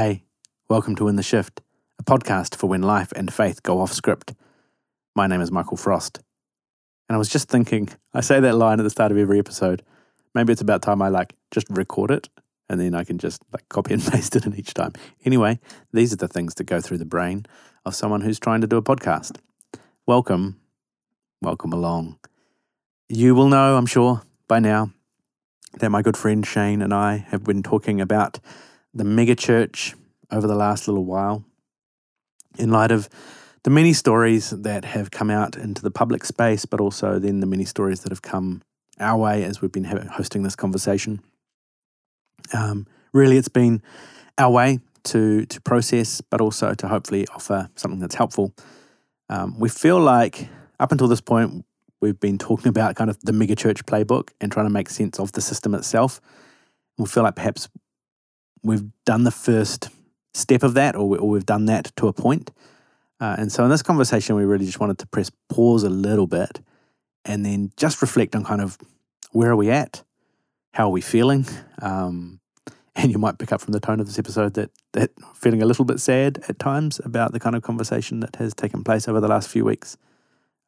Hey, welcome to In the Shift, a podcast for when life and faith go off script. My name is Michael Frost. And I was just thinking, I say that line at the start of every episode. Maybe it's about time I like just record it and then I can just like copy and paste it in each time. Anyway, these are the things that go through the brain of someone who's trying to do a podcast. Welcome, welcome along. You will know, I'm sure, by now, that my good friend Shane and I have been talking about the megachurch over the last little while in light of the many stories that have come out into the public space, but also then the many stories that have come our way as we've been hosting this conversation. Um, really, it's been our way to to process, but also to hopefully offer something that's helpful. Um, we feel like up until this point, we've been talking about kind of the megachurch playbook and trying to make sense of the system itself. We feel like perhaps we've done the first step of that, or, we, or we've done that to a point. Uh, and so in this conversation, we really just wanted to press pause a little bit and then just reflect on kind of where are we at? How are we feeling? Um, and you might pick up from the tone of this episode that that feeling a little bit sad at times about the kind of conversation that has taken place over the last few weeks,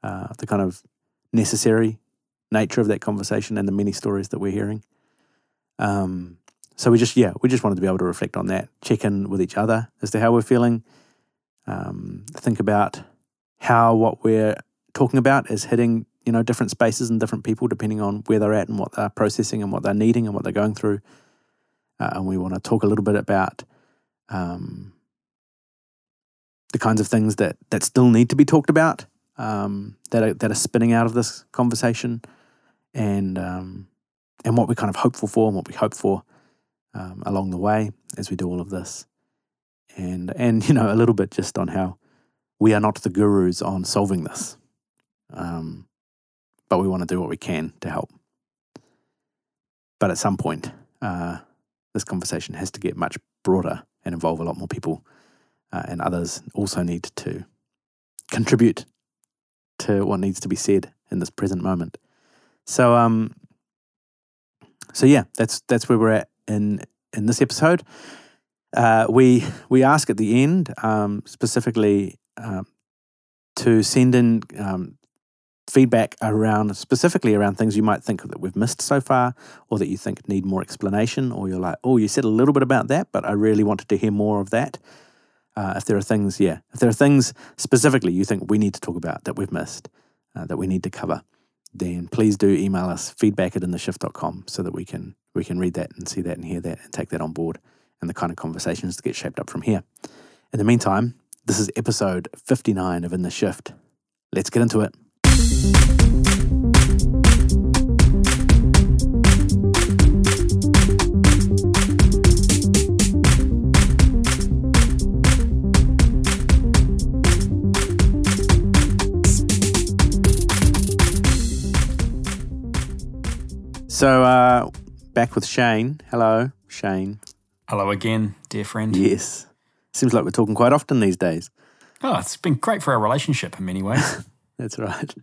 uh, the kind of necessary nature of that conversation and the many stories that we're hearing. Um, so we just yeah we just wanted to be able to reflect on that, check in with each other as to how we're feeling, um, think about how what we're talking about is hitting you know different spaces and different people depending on where they're at and what they're processing and what they're needing and what they're going through. Uh, and we want to talk a little bit about um, the kinds of things that that still need to be talked about um, that are that are spinning out of this conversation, and um, and what we're kind of hopeful for and what we hope for um, along the way as we do all of this, and and you know a little bit just on how we are not the gurus on solving this, um, but we want to do what we can to help. But at some point, uh, this conversation has to get much broader and involve a lot more people, uh, and others also need to contribute to what needs to be said in this present moment. So, um, so yeah, that's that's where we're at in in this episode. Uh, we we ask at the end um, specifically um, to send in um, feedback around specifically around things you might think that we've missed so far or that you think need more explanation or you're like oh you said a little bit about that but i really wanted to hear more of that uh, if there are things yeah if there are things specifically you think we need to talk about that we've missed uh, that we need to cover then please do email us feedback at intheshift.com so that we can we can read that and see that and hear that and take that on board and the kind of conversations that get shaped up from here. In the meantime this is episode 59 of in the shift. Let's get into it. So, uh, back with Shane. Hello, Shane. Hello again, dear friend. Yes. Seems like we're talking quite often these days. Oh, it's been great for our relationship in many ways. That's right.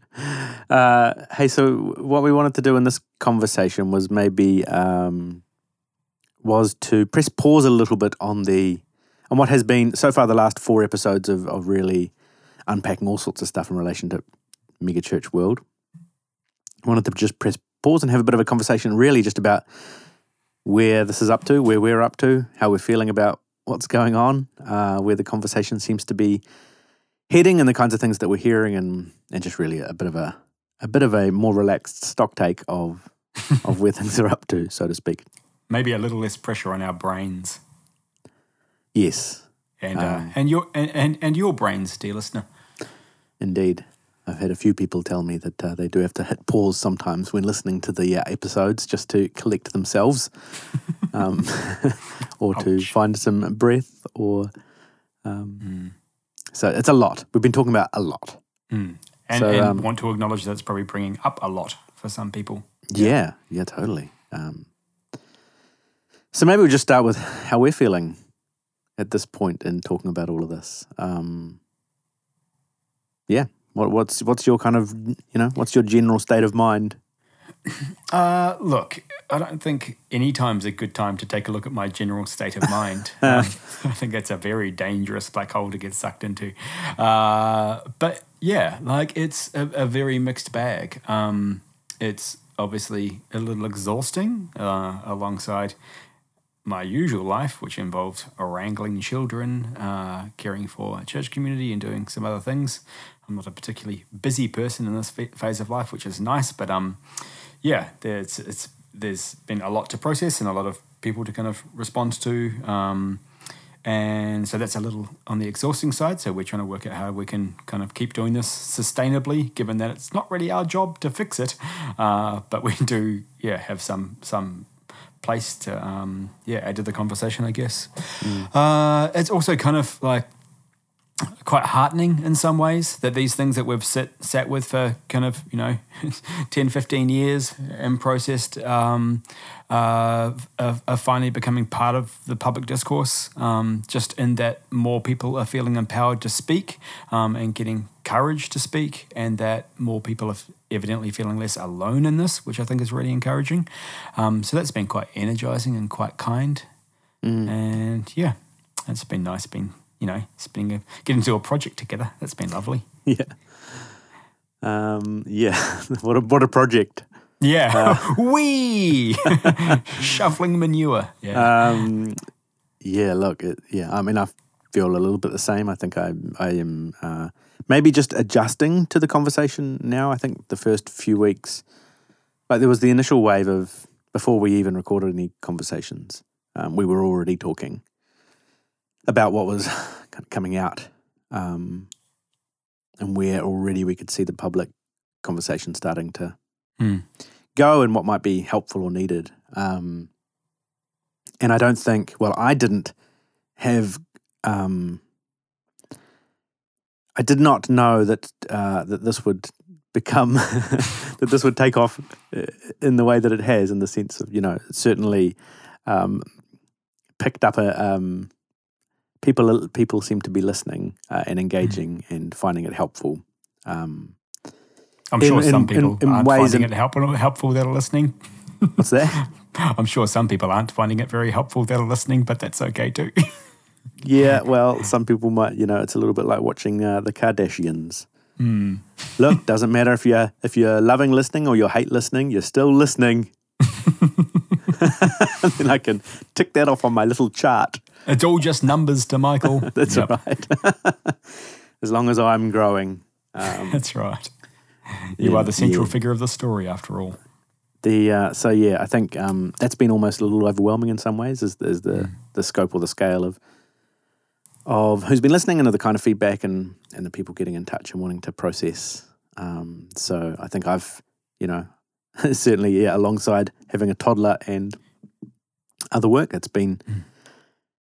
Uh, hey, so what we wanted to do in this conversation was maybe um, was to press pause a little bit on the on what has been so far the last four episodes of, of really unpacking all sorts of stuff in relation to megachurch world. I wanted to just press pause and have a bit of a conversation, really, just about where this is up to, where we're up to, how we're feeling about what's going on, uh, where the conversation seems to be heading and the kinds of things that we're hearing and and just really a bit of a a bit of a more relaxed stock take of of where things are up to, so to speak. Maybe a little less pressure on our brains. Yes. And uh, um, and your and, and, and your brains, dear listener. Indeed. I've had a few people tell me that uh, they do have to hit pause sometimes when listening to the uh, episodes just to collect themselves, um, or Ouch. to find some breath, or um, mm. So it's a lot. We've been talking about a lot. Mm. And, so, and um, want to acknowledge that it's probably bringing up a lot for some people. Yeah, yeah, totally. Um, so maybe we'll just start with how we're feeling at this point in talking about all of this. Um, yeah, what, what's what's your kind of you know what's your general state of mind? Uh, look, I don't think any time's a good time to take a look at my general state of mind. I think that's a very dangerous black hole to get sucked into. Uh, but yeah, like it's a, a very mixed bag. Um, it's obviously a little exhausting uh, alongside my usual life, which involves wrangling children, uh, caring for a church community, and doing some other things. I'm not a particularly busy person in this phase of life, which is nice, but um, yeah, there's it's there's been a lot to process and a lot of people to kind of respond to. Um, and so that's a little on the exhausting side. So we're trying to work out how we can kind of keep doing this sustainably, given that it's not really our job to fix it, uh, but we do, yeah, have some some place to, um, yeah, add to the conversation, I guess. Mm. Uh, it's also kind of like quite heartening in some ways that these things that we've sit, sat with for kind of, you know, 10, 15 years and processed um, uh, are, are, finally becoming part of the public discourse, um, just in that more people are feeling empowered to speak um, and getting courage to speak, and that more people are evidently feeling less alone in this, which I think is really encouraging. Um, so that's been quite energizing and quite kind. Mm. And yeah, it's been nice being you know, spending a, getting to a project together. That's been lovely. Yeah. Um, yeah. what a what a project. Yeah. Uh, Wee shuffling manure. Yeah. Um, yeah. Look. It, yeah. I mean, I feel a little bit the same. I think I I am uh, maybe just adjusting to the conversation now. I think the first few weeks, like there was the initial wave of before we even recorded any conversations, um, we were already talking about what was kind of coming out, um, and where already we could see the public conversation starting to mm. go, and what might be helpful or needed. Um, and I don't think, well, I didn't have. Um, I did not know that uh, that this would become that this would take off uh, in the way that it has, in the sense of you know certainly um, picked up a um, people people seem to be listening uh, and engaging mm. and finding it helpful. Um, I'm sure in, some people in, in aren't finding it helpful, helpful that are listening. What's that? I'm sure some people aren't finding it very helpful that are listening, but that's okay too. yeah, well, some people might. You know, it's a little bit like watching uh, the Kardashians. Mm. Look, doesn't matter if you're if you're loving listening or you hate listening, you're still listening. then I can tick that off on my little chart. It's all just numbers to Michael. That's yep. right. as long as I'm growing. Um, That's right. You yeah, are the central yeah. figure of the story, after all. The uh, so yeah, I think um, that's been almost a little overwhelming in some ways. Is, is the mm. the scope or the scale of of who's been listening and the kind of feedback and and the people getting in touch and wanting to process. Um, so I think I've you know certainly yeah alongside having a toddler and other work, it's been. Mm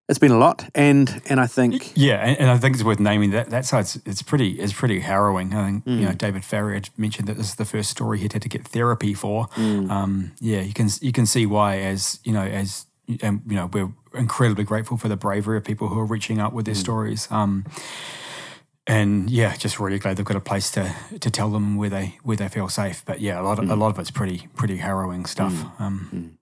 it's been a lot, and and I think yeah, and, and I think it's worth naming that that side's it's pretty it's pretty harrowing. I think mm. you know mm. David Farrier mentioned that this is the first story he'd had to get therapy for. Mm. Um, yeah, you can you can see why as you know as and you know we're incredibly grateful for the bravery of people who are reaching out with their mm. stories. Um, and yeah, just really glad they've got a place to to tell them where they where they feel safe. But yeah, a lot of, a mm. lot of it's pretty pretty harrowing stuff. Mm. Um,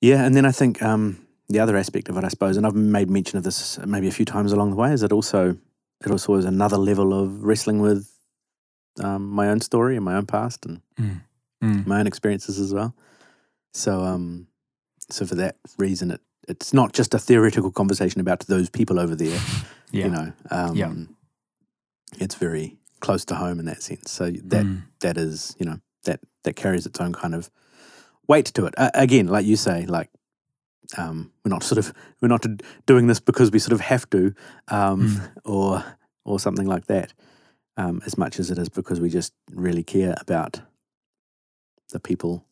yeah, and then I think um, the other aspect of it, I suppose, and I've made mention of this maybe a few times along the way, is it also it also is another level of wrestling with um, my own story and my own past and mm. Mm. my own experiences as well. So, um, so for that reason, it it's not just a theoretical conversation about those people over there. Yeah. You know, um, yeah. it's very close to home in that sense. So that mm. that is, you know, that that carries its own kind of weight to it. Uh, again, like you say, like um, we're not sort of we're not doing this because we sort of have to, um, mm. or or something like that. Um, as much as it is because we just really care about the people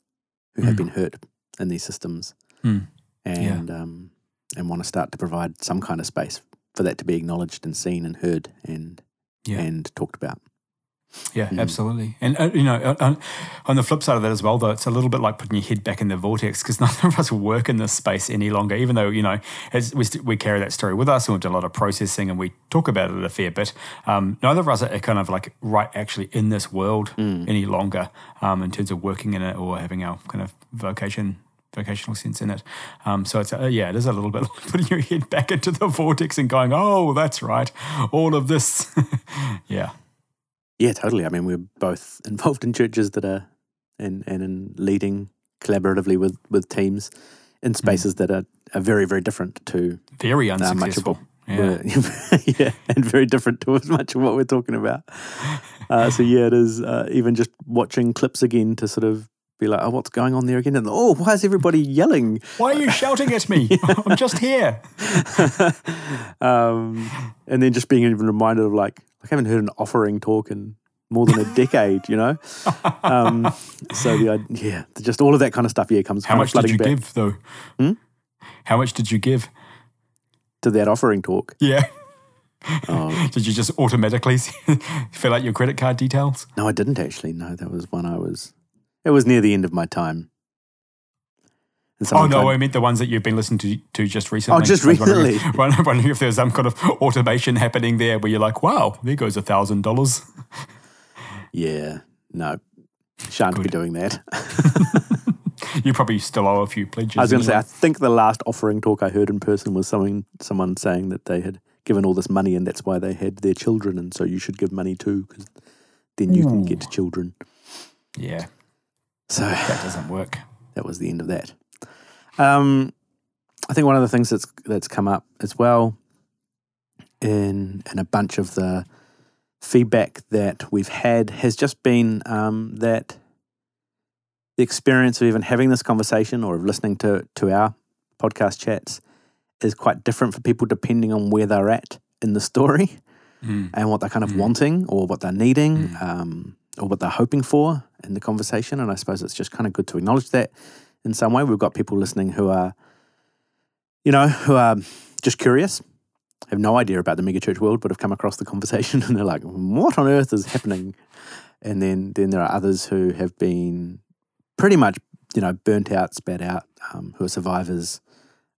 who mm. have been hurt in these systems, mm. and yeah. um, and want to start to provide some kind of space for that to be acknowledged and seen and heard and yeah. and talked about. Yeah, absolutely. And, uh, you know, on, on the flip side of that as well, though, it's a little bit like putting your head back in the vortex because neither of us work in this space any longer, even though, you know, as we, st- we carry that story with us and we've done a lot of processing and we talk about it a fair bit. Um, neither of us are kind of like right actually in this world any longer um, in terms of working in it or having our kind of vocation vocational sense in it. Um, so it's uh, yeah, it is a little bit like putting your head back into the vortex and going, oh, that's right, all of this, yeah. Yeah, totally. I mean, we're both involved in churches that are and and in leading collaboratively with with teams in spaces that are, are very very different to Very uh, unsuccessful. what Yeah. yeah, and very different to as much of what we're talking about. Uh, so yeah, it is uh, even just watching clips again to sort of be like, oh, what's going on there again? And oh, why is everybody yelling? Why are you shouting at me? I'm just here. um, and then just being even reminded of like, I haven't heard an offering talk in more than a decade, you know. Um, so the yeah, just all of that kind of stuff. Yeah, comes How much did you back give, though? How much did you give? to that offering talk. Yeah. Oh, Did you just automatically fill out your credit card details? no, I didn't actually. No, that was when I was. It was near the end of my time. Oh no, tried- I meant the ones that you've been listening to, to just recently. Oh, just I was wondering recently. wondering wondering if there's some kind of automation happening there where you're like, wow, there goes a thousand dollars. Yeah, no, shan't be doing that. You probably still owe a few pledges. I was going to say, I think the last offering talk I heard in person was someone someone saying that they had given all this money and that's why they had their children, and so you should give money too because then you can get hmm. children. yeah, So that doesn't work. that was the end of that. Um, I think one of the things that's that's come up as well in in a bunch of the feedback that we've had has just been um, that the experience of even having this conversation or of listening to to our podcast chats is quite different for people depending on where they're at in the story Mm. and what they're kind of wanting or what they're needing um, or what they're hoping for in the conversation. And I suppose it's just kind of good to acknowledge that in some way. We've got people listening who are, you know, who are just curious, have no idea about the megachurch world, but have come across the conversation and they're like, what on earth is happening? And then, then there are others who have been pretty much, you know, burnt out, spat out, um, who are survivors,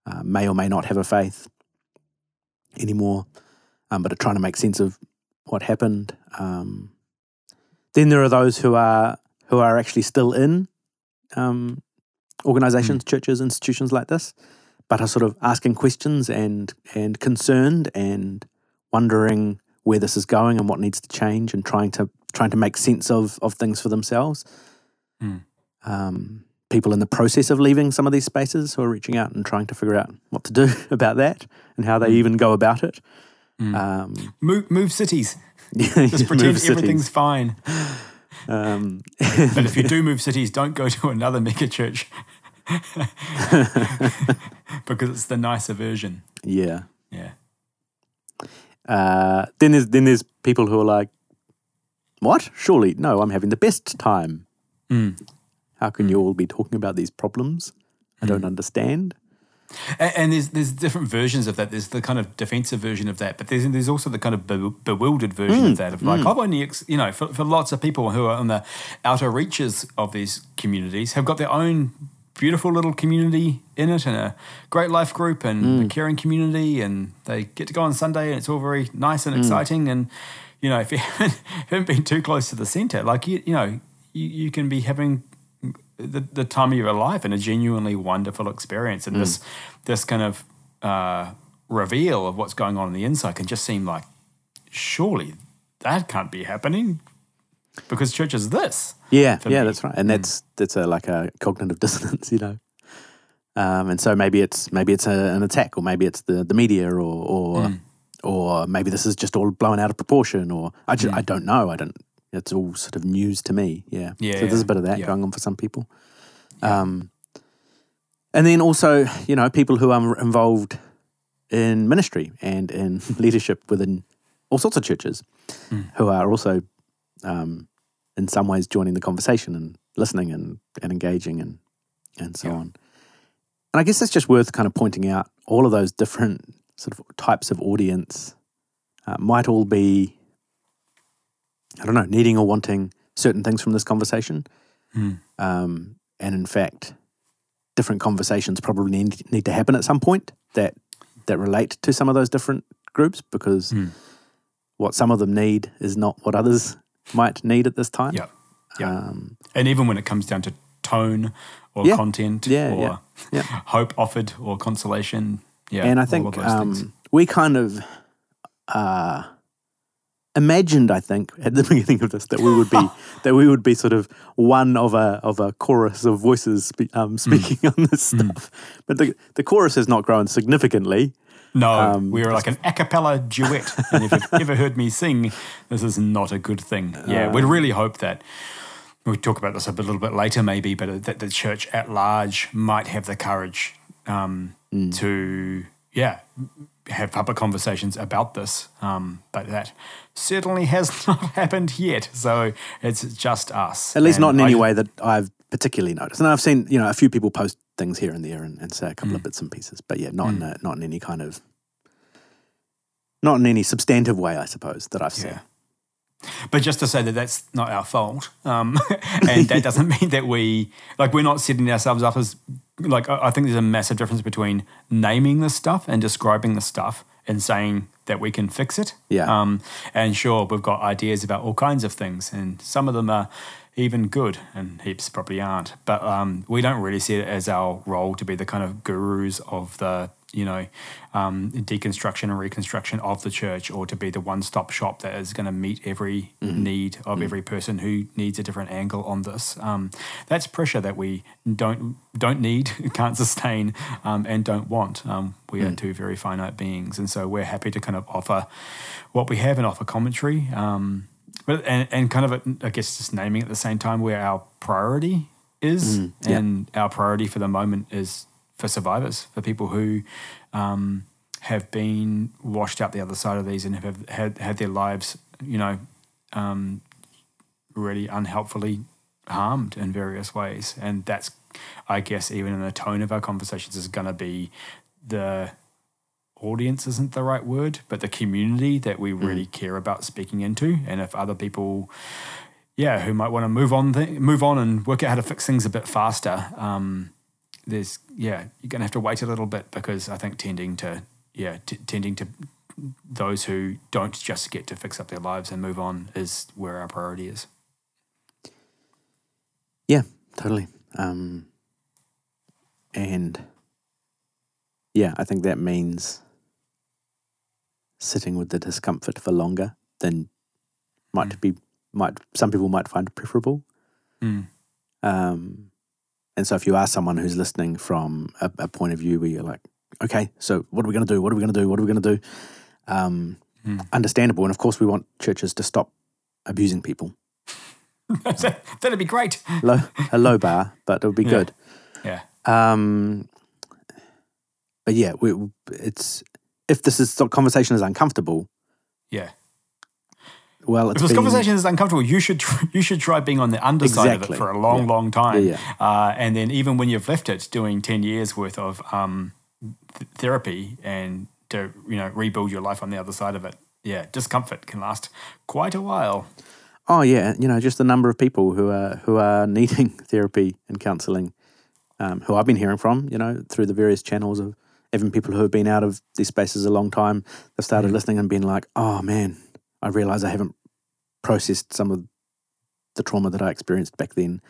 uh, may or may not have a faith anymore um, but are trying to make sense of what happened. Um, then there are those who are who are actually still in um, organizations, churches, institutions like this, but are sort of asking questions and and concerned and wondering where this is going and what needs to change and trying to trying to make sense of of things for themselves. Hmm. Um, people in the process of leaving some of these spaces who are reaching out and trying to figure out what to do about that and how they even go about it. Um, Move, move cities. Just pretend everything's fine. Um, But if you do move cities, don't go to another mega church because it's the nicer version. yeah. Yeah. Uh, then there's then there's people who are like, "What? Surely no. I'm having the best time. Mm. How can you all be talking about these problems? I don't understand." And, and there's there's different versions of that. There's the kind of defensive version of that, but there's there's also the kind of be- bewildered version of mm, that. Of like mm. oh, I've only ex- you know for, for lots of people who are on the outer reaches of these communities have got their own beautiful little community in it and a great life group and mm. a caring community and they get to go on Sunday and it's all very nice and exciting and you know if you haven't, haven't been too close to the center like you you know you, you can be having the, the time of your life and a genuinely wonderful experience. And this this kind of uh, reveal of what's going on in the inside can just seem like, surely that can't be happening because church is this. Yeah, yeah, me. that's right. And that's that's a like a cognitive dissonance, you know. Um, and so maybe it's maybe it's a, an attack, or maybe it's the the media, or or or maybe this is just all blown out of proportion, or I just I don't know. I don't. It's all sort of news to me. Yeah. Yeah, So there's a bit of that yeah. going on for some people. Um, and then also, you know, people who are involved in ministry and in leadership within all sorts of churches, who are also um, in some ways joining the conversation and listening and, and engaging and and so Yeah. on. And I guess it's just worth kind of pointing out all of those different sort of types of audience uh, might all be I don't know, needing or wanting certain things from this conversation. Mm. Um, and in fact, different conversations probably need, need to happen at some point that that relate to some of those different groups because Mm. what some of them need is not what others might need at this time. Yeah. Yeah. Um, And even when it comes down to tone or Yeah. content Yeah, or yeah, yeah. hope offered or consolation. Yeah. and I think of those things. um, we kind of uh, imagined, I think, at the beginning of this that we would be that we would be sort of one of a of a chorus of voices spe- um, speaking on this stuff. But the the chorus has not grown significantly. No, um, we are like an a cappella duet. and if you've ever heard me sing, this is not a good thing. Yeah, Uh. we'd really hope that. We'll talk about this a bit- little bit later, maybe, but that the church at large might have the courage um, Mm. to, yeah, have public conversations about this. Um, but that certainly has not happened yet. So it's just us. At least And not in I- any way that I've particularly noticed. And I've seen, you know, a few people post things here and there and, and say a couple Mm. of bits and pieces. But yeah, not in a, not in any kind of not in any substantive way, I suppose, that I've seen. Yeah. But just to say that that's not our fault, um, and that doesn't mean that we like we're not setting ourselves up as like I think there's a massive difference between naming the stuff and describing the stuff and saying that we can fix it. Yeah. Um, and sure, we've got ideas about all kinds of things, and some of them are even good, and heaps probably aren't. But um, we don't really see it as our role to be the kind of gurus of the you know um, deconstruction and reconstruction of the church, or to be the one-stop shop that is going to meet every need of every person who needs a different angle on this. Um, that's pressure that we don't don't need, can't sustain, um, and don't want. Um, we are two very finite beings, and so we're happy to kind of offer what we have and offer commentary. Um, but and, and kind of I guess just naming at the same time where our priority is, yeah. and our priority for the moment is for survivors, for people who um, have been washed out the other side of these and have had had their lives, you know, um, really unhelpfully harmed in various ways, and that's, I guess, even in the tone of our conversations is going to be the audience isn't the right word, but the community that we really care about speaking into. And if other people, yeah, who might want to move on, th- move on and work out how to fix things a bit faster, um, there's yeah, you're gonna have to wait a little bit because I think tending to yeah, t- tending to those who don't just get to fix up their lives and move on is where our priority is. Yeah, totally. Um, and yeah, I think that means sitting with the discomfort for longer than might Mm. be might some people might find preferable. Mm. Um, and so if you are someone who's listening from a, a point of view where you're like, okay, so what are we going to do? What are we going to do? What are we going to do? Um, Mm. Understandable. And of course, we want churches to stop abusing people. That'd be great. Low, a low bar, but it would be Yeah. good. Yeah. Um, but yeah, we, it's if this is conversation is uncomfortable. Yeah. Well, it's If this been- conversation is uncomfortable, you should tr- you should try being on the underside of it for a long, Yeah. long time. Yeah, Uh, and then even when you've left it, doing ten years worth of um, th- therapy and to you know rebuild your life on the other side of it. Yeah, discomfort can last quite a while. Oh yeah, you know, just the number of people who are who are needing therapy and counselling, um, who I've been hearing from, you know, through the various channels of even people who have been out of these spaces a long time. They've started Mm. listening and being like, "Oh man, I realise I haven't processed some of the trauma that I experienced back then.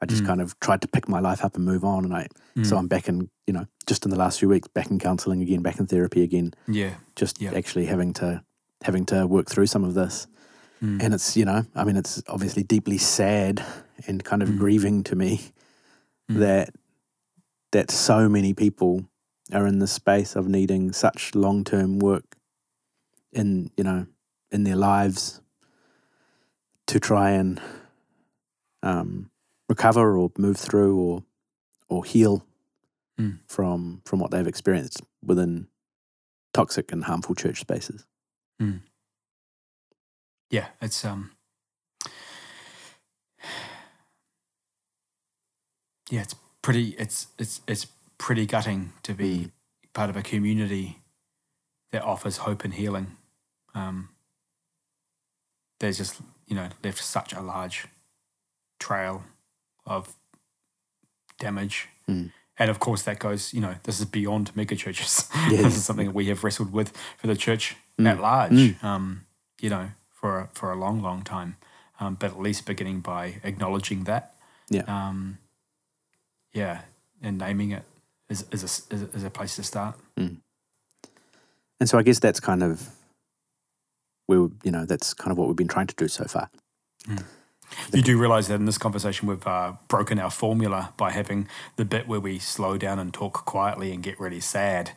I just Mm. kind of tried to pick my life up and move on, and I so Mm. I'm back in, you know, just in the last few weeks, back in counselling again, back in therapy again, Yeah. just Yeah. actually having to having to work through some of this." Mm. and it's you know i mean it's obviously deeply sad and kind of Mm. grieving to me Mm. that that so many people are in the space of needing such long-term work in you know in their lives to try and um, recover or move through or or heal Mm. from from what they've experienced within toxic and harmful church spaces yeah, it's um Yeah, it's pretty it's it's it's pretty gutting to be part of a community that offers hope and healing. Um there's just you know, left such a large trail of damage. Mm. And of course, that goes, you know, this is beyond megachurches. Yes. this is something that we have wrestled with for the church Mm. at large, Mm. um, you know, for a, for a long, long time. Um, but at least beginning by acknowledging that. Yeah. Um, yeah. And naming it is, is, a, is, a, is a place to start. And so I guess that's kind of we were, you know, that's kind of what we've been trying to do so far. You do realize that in this conversation, we've uh, broken our formula by having the bit where we slow down and talk quietly and get really sad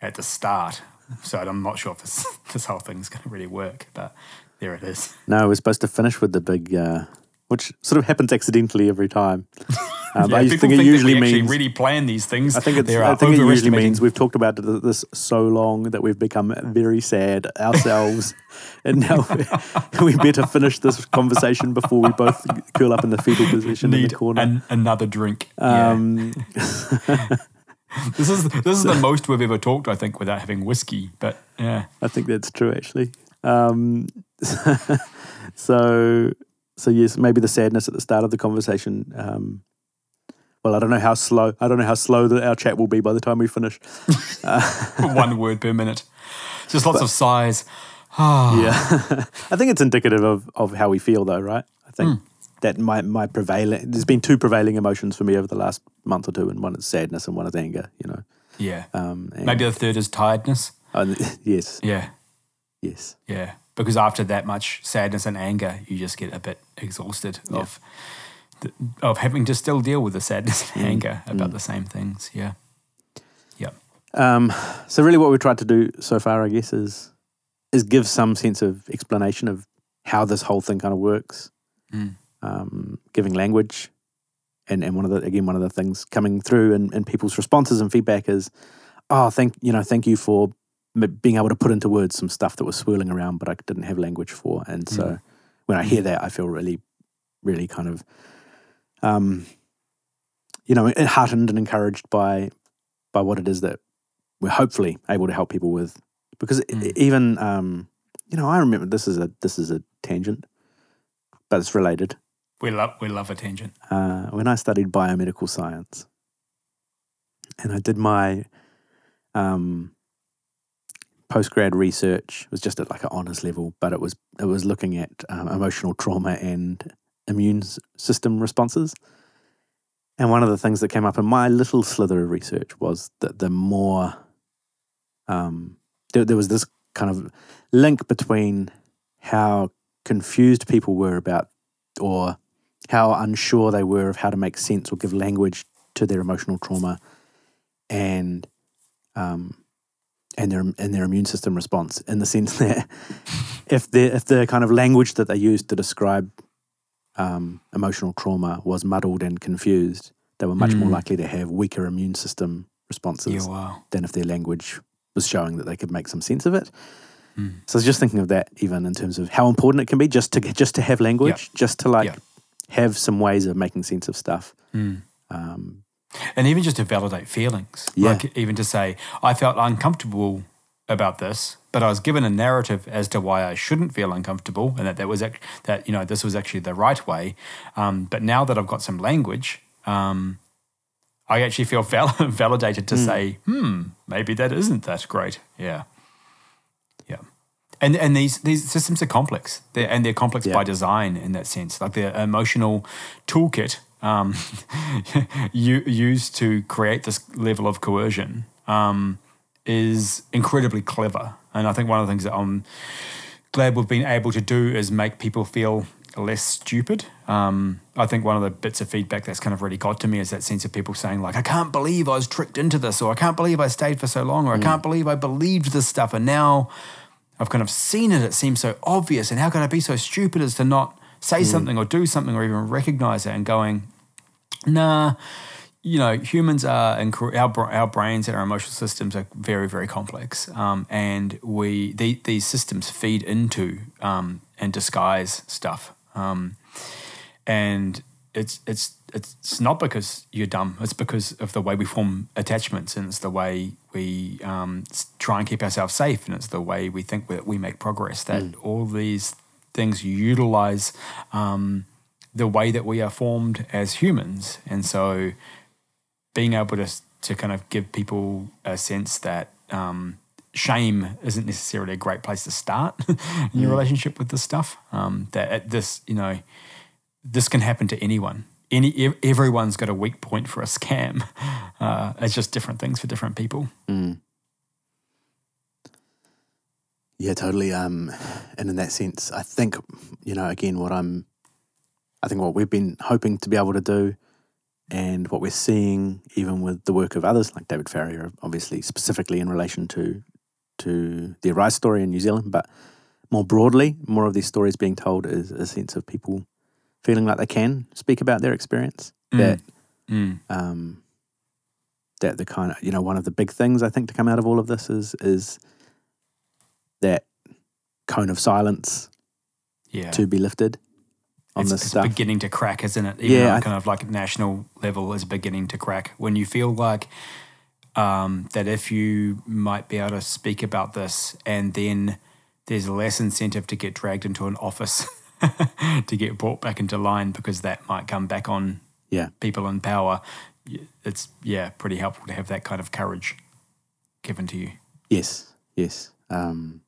at the start. So I'm not sure if this, this whole thing's going to really work, but there it is. No, we're supposed to finish with the big, uh, which sort of happens accidentally every time. Um, Yeah, I think it usually means. really plan these things. I think it's. I think it usually means we've talked about this so long that we've become very sad ourselves, and now we better finish this conversation before we both curl up in the fetal position in the corner. an, another drink. Yeah. um, This is this is the most we've ever talked, I think, without having whiskey. But yeah, I think that's true, actually. Um, so, so yes, maybe the sadness at the start of the conversation. Um, well, I don't know how slow. I don't know how slow that our chat will be by the time we finish. one word per minute, just lots of sighs. Ah, Yeah, I think it's indicative of of how we feel, though, right? I think that my my prevailing. There's been two prevailing emotions for me over the last month or two, and one is sadness and one is anger. You know, yeah. um, Maybe the third is tiredness. and- yes, Yeah, yes, yeah. Because after that much sadness and anger, you just get a bit exhausted of the, of having to still deal with the sadness and anger about the same things. Yeah, yeah. Um, so really, what we've tried to do so far, I guess, is is give some sense of explanation of how this whole thing kind of works, Mm. um, giving language, and and one of the again one of the things coming through in, in people's responses and feedback is, oh, thank you know, thank you for m- being able to put into words some stuff that was swirling around, but I didn't have language for, and so Mm. when I hear that, I feel really, really kind of, um, you know, heartened and encouraged by by what it is that we're hopefully able to help people with because Mm. even um, you know I remember this is a this is a tangent, but it's related. We love we love a tangent. Uh, when I studied biomedical science, and I did my um, postgrad research it was just at like an honors level, but it was it was looking at um, emotional trauma and immune system responses. And one of the things that came up in my little slither of research was that the more um, there, there was this kind of link between how confused people were about or how unsure they were of how to make sense or give language to their emotional trauma and um, and their and their immune system response in the sense that if the if the kind of language that they used to describe um, emotional trauma was muddled and confused, they were much more Mm. likely to have weaker immune system responses Yeah, wow. than if their language was showing that they could make some sense of it. Mm. So I was just thinking of that, even in terms of how important it can be just to just to have language, just to like Yeah. have some ways of making sense of stuff. Mm. Um, And even just to validate feelings, Yeah. like even to say, I felt uncomfortable about this, but I was given a narrative as to why I shouldn't feel uncomfortable, and that that was act- that you know this was actually the right way. Um, but now that I've got some language, um, I actually feel val- validated to say, hmm, maybe that isn't that great. Yeah, yeah. And and these these systems are complex, they're, and they're complex Yeah. by design in that sense. Like the emotional toolkit um, used to create this level of coercion um, is incredibly clever. And I think one of the things that I'm glad we've been able to do is make people feel less stupid. Um, I think one of the bits of feedback that's kind of really got to me is that sense of people saying like, "I can't believe I was tricked into this," or "I can't believe I stayed for so long," or "I can't believe I believed this stuff," and now I've kind of seen it. It seems so obvious, and how can I be so stupid as to not say something or do something or even recognize it and going, nah, you know, humans are incre- our our brains and our emotional systems are very very complex, um, and we the, these systems feed into um, and disguise stuff, um, and it's it's it's not because you're dumb. It's because of the way we form attachments, and it's the way we um, try and keep ourselves safe, and it's the way we think that we make progress. That all these things utilize um, the way that we are formed as humans. And so being able to, to kind of give people a sense that um, shame isn't necessarily a great place to start in your relationship with this stuff. Um, that this, you know, this can happen to anyone. Any everyone's got a weak point for a scam. Uh, it's just different things for different people. Mm. Yeah, totally. Um, and in that sense, I think you know, again, what I'm, I think what we've been hoping to be able to do, and what we're seeing, even with the work of others like David Farrier, obviously specifically in relation to to the Arise story in New Zealand, but more broadly, more of these stories being told is a sense of people feeling like they can speak about their experience. Mm. That, mm. Um, that the kind of you know one of the big things I think to come out of all of this is is that cone of silence yeah. to be lifted on it's, this it's stuff. beginning to crack, isn't it? Even yeah, kind of like national level is beginning to crack when you feel like um, that if you might be able to speak about this and then there's less incentive to get dragged into an office to get brought back into line because that might come back on yeah. people in power. It's yeah, pretty helpful to have that kind of courage given to you. Yes, yes, um,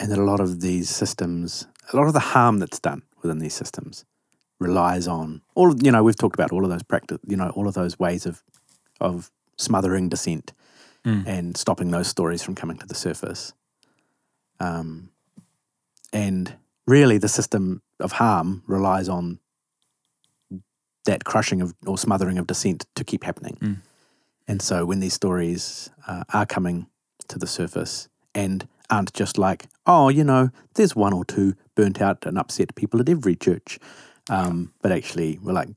and that a lot of these systems, a lot of the harm that's done within these systems, relies on all. You know, we've talked about all of those practice. You know, all of those ways of of smothering dissent mm. and stopping those stories from coming to the surface. Um, and really, the system of harm relies on that crushing of or smothering of dissent to keep happening. Mm. And so, when these stories uh, are coming to the surface and aren't just like, oh, you know, there's one or two burnt out and upset people at every church, um, but actually, we're like,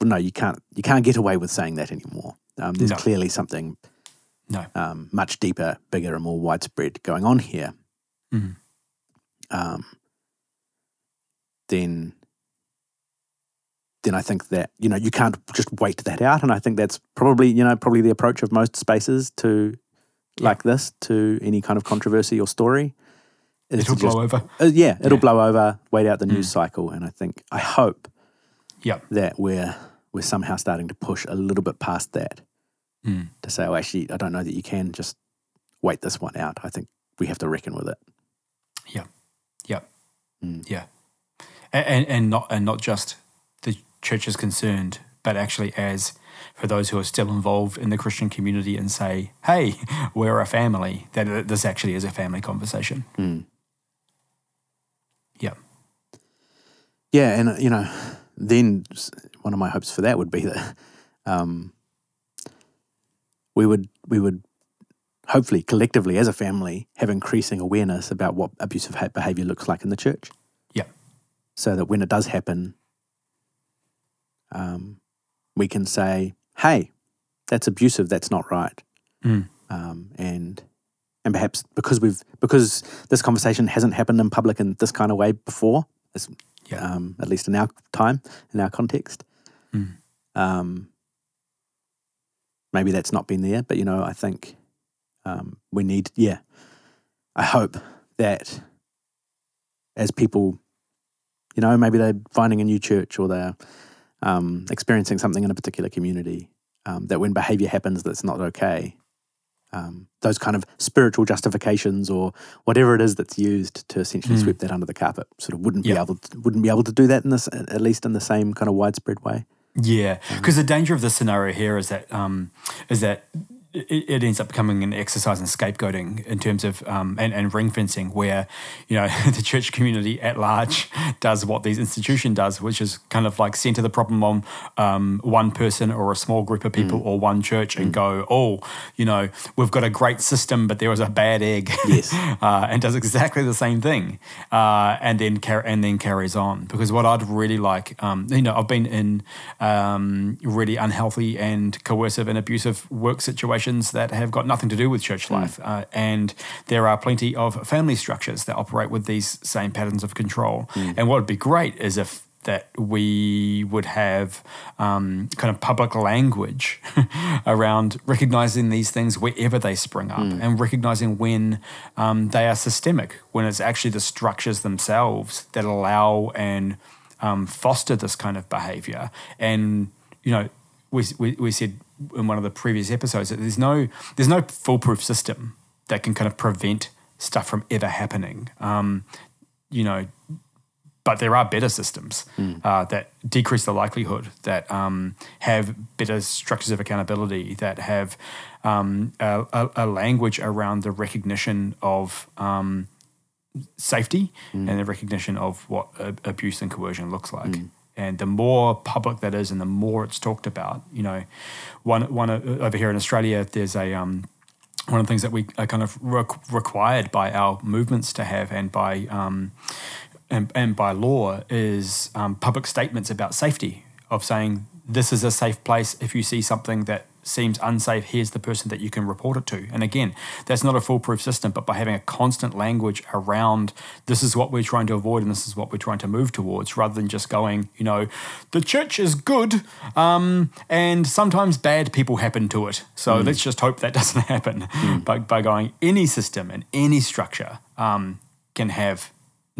well, no, you can't, you can't get away with saying that anymore. Um, there's no. clearly something no. um, much deeper, bigger, and more widespread going on here. Mm. Um, then, then I think that you know you can't just wait that out, and I think that's probably you know probably the approach of most spaces to yeah. like this to any kind of controversy or story. It'll blow over. Uh, yeah, it'll yeah. blow over. Wait out the news mm. cycle, and I think I hope, yeah, that we're we're somehow starting to push a little bit past that mm. to say, oh, actually, I don't know that you can just wait this one out. I think we have to reckon with it. Yeah, yeah, mm. yeah, and, and not and not just the church is concerned, but actually as for those who are still involved in the Christian community and say, hey, we're a family, that this actually is a family conversation. Mm. Yeah. Yeah, and you know, then one of my hopes for that would be that um, we would we would hopefully collectively as a family have increasing awareness about what abusive behavior looks like in the church. Yeah. So that when it does happen, um, we can say, "Hey, that's abusive. That's not right." Mm. Um, and and perhaps because we've because this conversation hasn't happened in public in this kind of way before, yeah. um, at least in our time, in our context. Mm. Um, maybe that's not been there, but you know, I think um, we need, yeah, I hope that as people, you know, maybe they're finding a new church or they're um, experiencing something in a particular community, um, that when behavior happens that's not okay, um, those kind of spiritual justifications or whatever it is that's used to essentially mm. sweep that under the carpet sort of wouldn't yep. be able to, wouldn't be able to do that in this at least in the same kind of widespread way. Yeah, because um, the danger of the scenario here is that um, is that it, it, ends up becoming an exercise in scapegoating in terms of um, and, and ring fencing, where you know the church community at large does what these institution does, which is kind of like center the problem on um, one person or a small group of people mm. or one church, and mm. go, oh, you know, we've got a great system, but there was a bad egg, yes, uh, and does exactly the same thing, uh, and then car- and then carries on. Because what I'd really like, um, you know, I've been in um, really unhealthy and coercive and abusive work situations that have got nothing to do with church hmm. life. Mm. Uh, and there are plenty of family structures that operate with these same patterns of control. Mm. And what would be great is if that we would have um, kind of public language around recognizing these things wherever they spring up and recognizing when um, they are systemic, when it's actually the structures themselves that allow and um, foster this kind of behavior. And, you know, we, we, we said in one of the previous episodes that there's no there's no foolproof system that can kind of prevent stuff from ever happening. Um, you know, but there are better systems uh, that decrease the likelihood, that um, have better structures of accountability, that have um, a, a, language around the recognition of um, safety and the recognition of what a, abuse and coercion looks like. And the more public that is, and the more it's talked about, you know, one one uh, over here in Australia, there's a um, one of the things that we are kind of requ- required by our movements to have and by um, and, and by law is um, public statements about safety of saying this is a safe place if you see something that seems unsafe here's the person that you can report it to. And again that's not a foolproof system but by having a constant language around this is what we're trying to avoid and this is what we're trying to move towards rather than just going you know the church is good um, and sometimes bad people happen to it. So let's just hope that doesn't happen. By, by going any system and any structure um, can have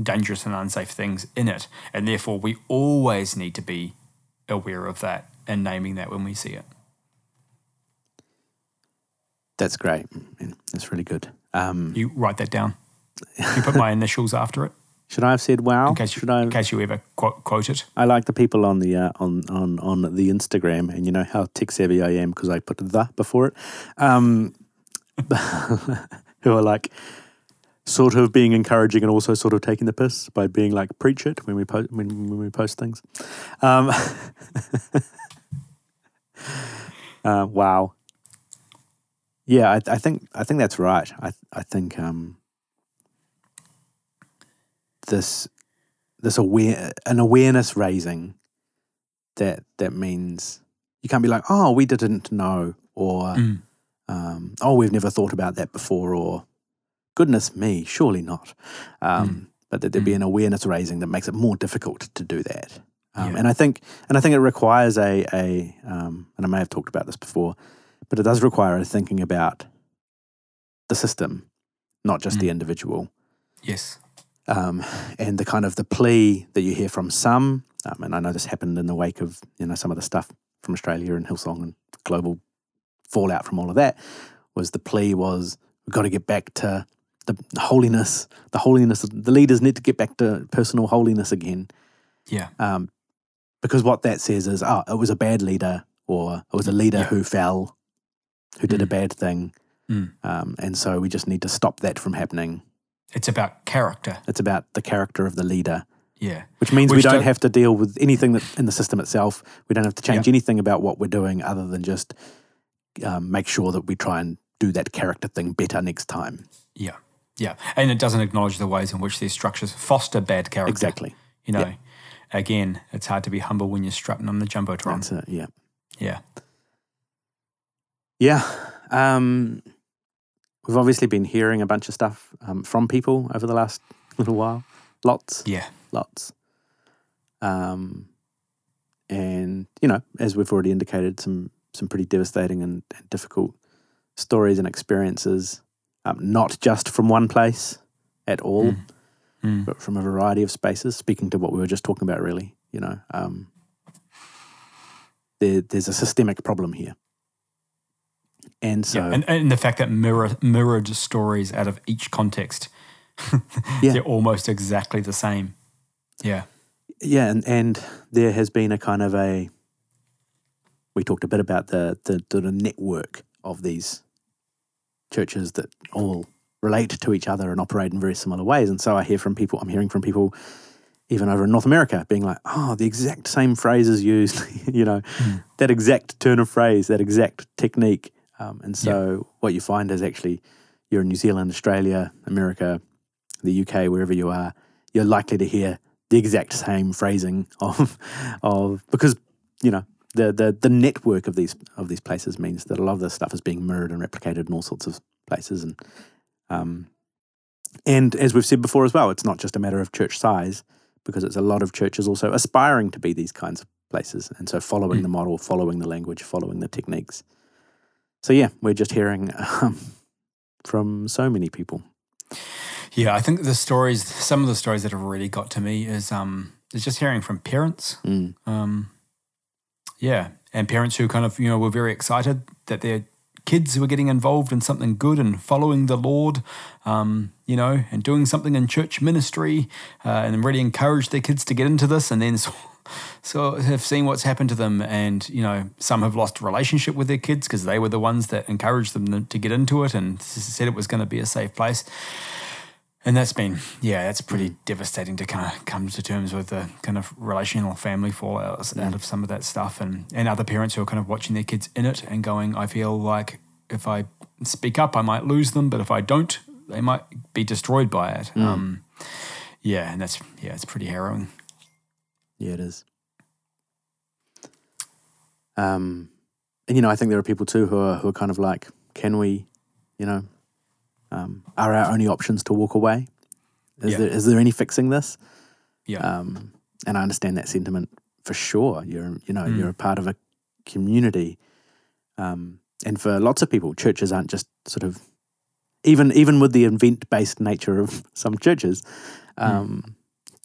dangerous and unsafe things in it. And therefore, we always need to be aware of that and naming that when we see it. That's great. Mm, That's really good. Um, You write that down. You put my initials after it should I have said wow? in case you, should I? in case you ever quote, quote it. I like the people on the uh, on on on the Instagram, and you know how tech savvy I am because I put the before it. Um, who are like sort of being encouraging and also sort of taking the piss by being like preach it when we post when, when we post things. Um, uh, wow. Yeah, I, I think I think that's right. I I think um, this this aware an awareness raising that that means you can't be like, oh, we didn't know, or Mm. um, oh, we've never thought about that before, or goodness me, surely not. Um, But that there be an awareness raising that makes it more difficult to do that. Um, Yeah. And I think, and I think it requires a a, um, and I may have talked about this before, but it does require a thinking about the system, not just the individual Yes. um, and the kind of the plea that you hear from some, um, and I know this happened in the wake of you know some of the stuff from Australia and Hillsong and global fallout from all of that, was the plea was we've got to get back to the holiness, the holiness. The leaders need to get back to personal holiness again, Yeah. um, because what that says is, oh, it was a bad leader, or it was a leader Yeah. who fell, who did a Mm. bad thing, Mm. um, and so we just need to stop that from happening. It's about character. It's about the character of the leader. Yeah. Which means we don't don't- have to deal with anything that in the system itself. We don't have to change Yeah. anything about what we're doing other than just um, make sure that we try and do that character thing better next time. Yeah. Yeah. And it doesn't acknowledge the ways in which these structures foster bad character. Exactly. You know, again, it's hard to be humble when you're strutting on the Jumbotron. That's it. Yeah. Yeah. Yeah. Um, we've obviously been hearing a bunch of stuff um, from people over the last little while. Lots. Yeah. Lots. Um, and, you know, as we've already indicated, some, some pretty devastating and, and difficult stories and experiences, um, not just from one place at all, Mm. Mm. but from a variety of spaces. Speaking to what we were just talking about, really, you know, um, there, there's a systemic problem here. And so, yeah. And, and the fact that mirror, mirrored stories out of each context, Yeah. they're almost exactly the same. Yeah. yeah, and, and there has been a kind of a. We talked a bit about the the, the network of these churches that all relate to each other and operate in very similar ways. And so I hear from people. I'm hearing from people, even over in North America, being like, "Oh, the exact same phrase is used. you know, hmm. that exact turn of phrase, that exact technique." Um, and so what you find is actually you're in New Zealand, Australia, America, the UK, wherever you are, you're likely to hear the exact same phrasing of of because you know the the the network of these of these places means that a lot of this stuff is being mirrored and replicated in all sorts of places and um and as we've said before as well, it's not just a matter of church size, because it's a lot of churches also aspiring to be these kinds of places. And so following Mm. the model, following the language, following the techniques. So, yeah, we're just hearing um, from so many people. Yeah, I think the stories, some of the stories that have really got to me is um is just hearing from parents. Mm. Um, yeah, and parents who kind of you know were very excited that their kids were getting involved in something good and following the Lord, um, you know, and doing something in church ministry, uh, and really encouraged their kids to get into this, and then. So, have seen what's happened to them, and you know some have lost relationship with their kids because they were the ones that encouraged them to get into it and said it was going to be a safe place. And that's been, yeah, that's pretty devastating to kind of come to terms with the kind of relational family fallout out of some of that stuff, and and other parents who are kind of watching their kids in it and going, I feel like if I speak up, I might lose them, but if I don't, they might be destroyed by it. Um, yeah, and that's yeah, it's pretty harrowing. Yeah, it is. Um, and you know, I think there are people too who are who are kind of like, can we, you know, um, are our only options to walk away? Is Yeah. there is there any fixing this? Yeah, Um, and I understand that sentiment for sure. You're you know Mm. you're a part of a community, um, and for lots of people, churches aren't just sort of even even with the event based nature of some churches, um,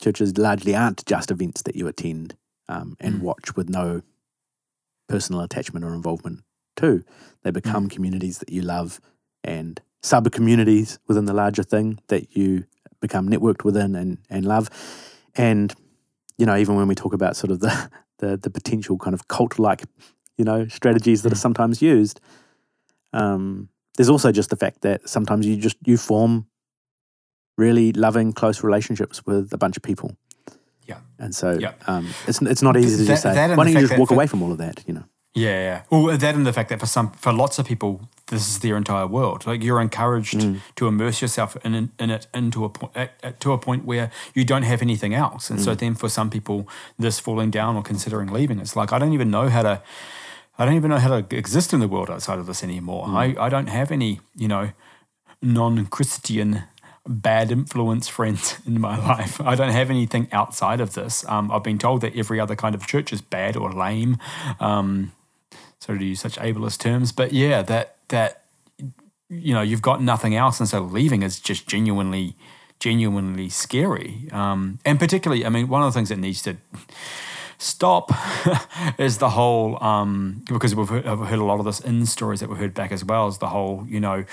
churches largely aren't just events that you attend um, and Mm. watch with no personal attachment or involvement to. They become communities that you love and sub communities within the larger thing that you become networked within and, and love. And, you know, even when we talk about sort of the, the, the potential kind of cult like, you know, strategies that are Mm. sometimes used, um, there's also just the fact that sometimes you just you form really loving, close relationships with a bunch of people. Yeah. And so Yeah. um, it's it's not easy to That- just say, that why don't you just walk for- away from all of that, you know? Yeah, yeah. Well, that and the fact that for some, for lots of people, this is their entire world. Like you're encouraged Mm. to immerse yourself in, in it into a point at, at- to a point where you don't have anything else. And Mm. so then, for some people, this falling down or considering leaving, it's like I don't even know how to. I don't even know how to exist in the world outside of this anymore. Mm. I, I don't have any, you know, non-Christian bad influence friends in my life. I don't have anything outside of this. Um, I've been told that every other kind of church is bad or lame. Um, sorry to use such ableist terms, but yeah, that that you know you've got nothing else, and so leaving is just genuinely, genuinely scary. Um, and particularly, I mean, one of the things that needs to stop is the whole um, because we've heard, I've heard a lot of this in stories that we've heard back as well is the whole you know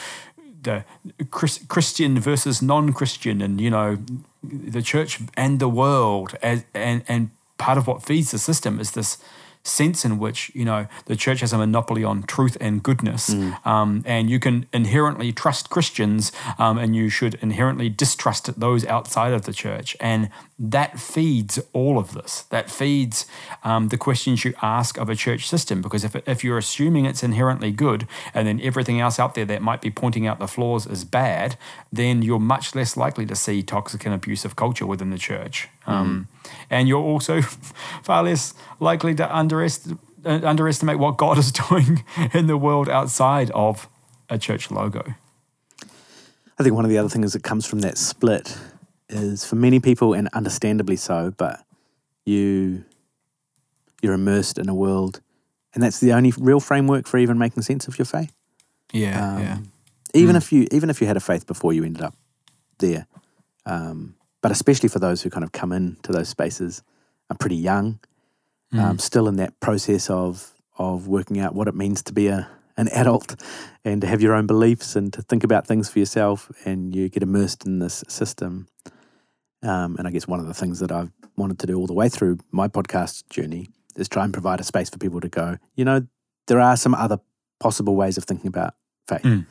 the Chris, Christian versus non-Christian and you know the church and the world as, and and part of what feeds the system is this sense in which you know the church has a monopoly on truth and goodness. Um, and you can inherently trust Christians um, and you should inherently distrust those outside of the church. And that feeds all of this. That feeds um, the questions you ask of a church system because if, if you're assuming it's inherently good and then everything else out there that might be pointing out the flaws is bad then you're much less likely to see toxic and abusive culture within the church. Um, and you're also far less likely to underest- uh, underestimate what God is doing in the world outside of a church logo. I think one of the other things that comes from that split is for many people, and understandably so, but you you're immersed in a world, and that's the only real framework for even making sense of your faith. Yeah, Um, yeah. Even if you even if you had a faith before you ended up there, um, but especially for those who kind of come into those spaces are pretty young, um, still in that process of of working out what it means to be a an adult and to have your own beliefs and to think about things for yourself, and you get immersed in this system. Um, and I guess one of the things that I've wanted to do all the way through my podcast journey is try and provide a space for people to go. You know, there are some other possible ways of thinking about faith. Mm.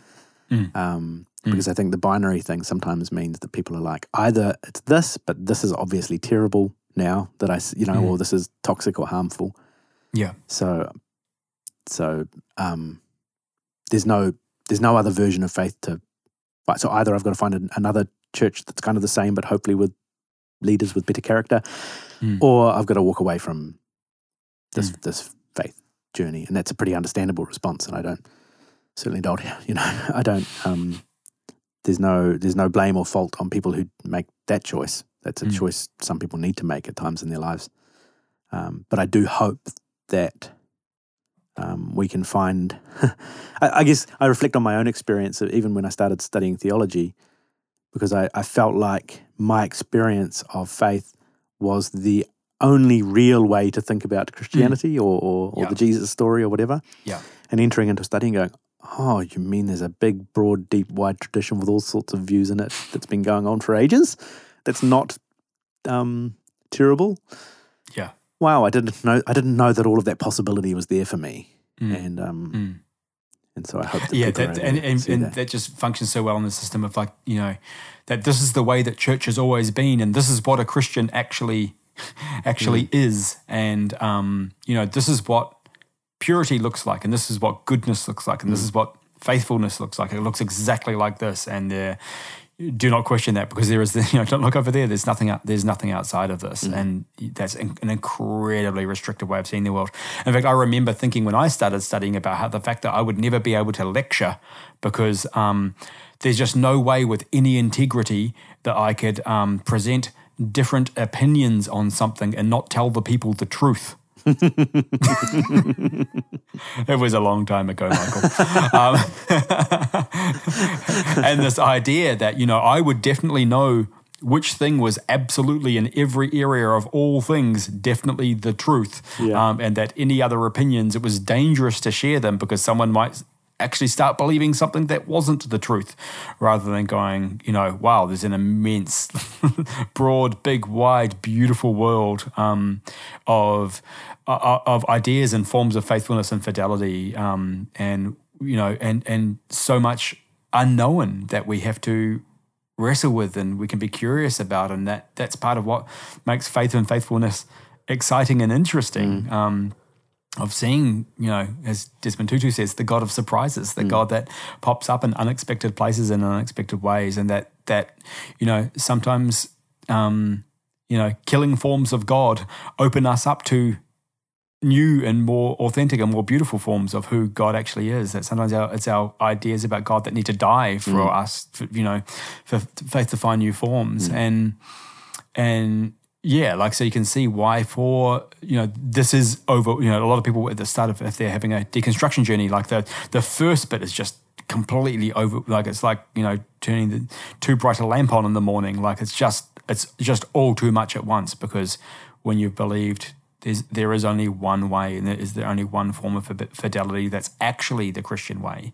Mm. Um, Mm. because I think the binary thing sometimes means that people are like, either it's this, but this is obviously terrible now that I, you know, Mm. or this is toxic or harmful. Yeah. So, so um, there's no there's no other version of faith to. Right, so either I've got to find an, another church that's kind of the same, but hopefully with leaders with better character, Mm. or I've got to walk away from this Mm. this faith journey, and that's a pretty understandable response. And I don't certainly don't, you know, I don't. Um, there's no there's no blame or fault on people who make that choice. That's a Mm. choice some people need to make at times in their lives. Um, but I do hope that um, we can find. I, I guess I reflect on my own experience, of even when I started studying theology, because I, I felt like my experience of faith was the only real way to think about Christianity or, or, or Yeah. the Jesus story or whatever. Yeah. And entering into studying, going, oh, you mean there's a big, broad, deep, wide tradition with all sorts of views in it that's been going on for ages? That's not um, terrible. Yeah. Wow, I didn't know. I didn't know that all of that possibility was there for me, Mm. and um, Mm. And so I hope that yeah, that, and, and, and that. that. just functions so well in the system of like you know that this is the way that church has always been, and this is what a Christian actually actually Mm. is, and um, you know this is what purity looks like, and this is what goodness looks like, and Mm. this is what faithfulness looks like. It looks exactly like this, and uh, do not question that because there is the, you know don't look over there. There's nothing. There's nothing outside of Mm. this, and that's an an incredibly restrictive way of seeing the world. In fact, I remember thinking when I started studying about how the fact that I would never be able to lecture because um, there's just no way with any integrity that I could um, present different opinions on something and not tell the people the truth. it was a long time ago, Michael. um, and this idea that, you know, I would definitely know which thing was absolutely in every area of all things definitely the truth. Yeah. Um, and that any other opinions, it was dangerous to share them because someone might actually start believing something that wasn't the truth rather than going, you know, wow, there's an immense, broad, big, wide, beautiful world um, of uh, of ideas and forms of faithfulness and fidelity, um, and you know, and and so much unknown that we have to wrestle with and we can be curious about, and that that's part of what makes faith and faithfulness exciting and interesting. Um, of seeing, you know, as Desmond Tutu says, the God of surprises, the hmm. God that pops up in unexpected places and unexpected ways, and that that you know sometimes um, you know killing forms of God open us up to new and more authentic and more beautiful forms of who God actually is. That sometimes our, it's our ideas about God that need to die for hmm. us, for, you know, for faith to find new forms. Hmm. And and yeah, like so you can see why for you know this is over. You know, a lot of people at the start of if they're having a deconstruction journey, like the the first bit is just completely over. Like it's like you know turning the too bright a lamp on in the morning. Like it's just it's just all too much at once because when you've believed there's, there is only one way and there is there only one form of fidelity that's actually the Christian way.